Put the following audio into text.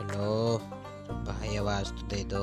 ಹಲೋ ತುಂಬ ಹಯವಾಸ್ತುತೆ ಇದು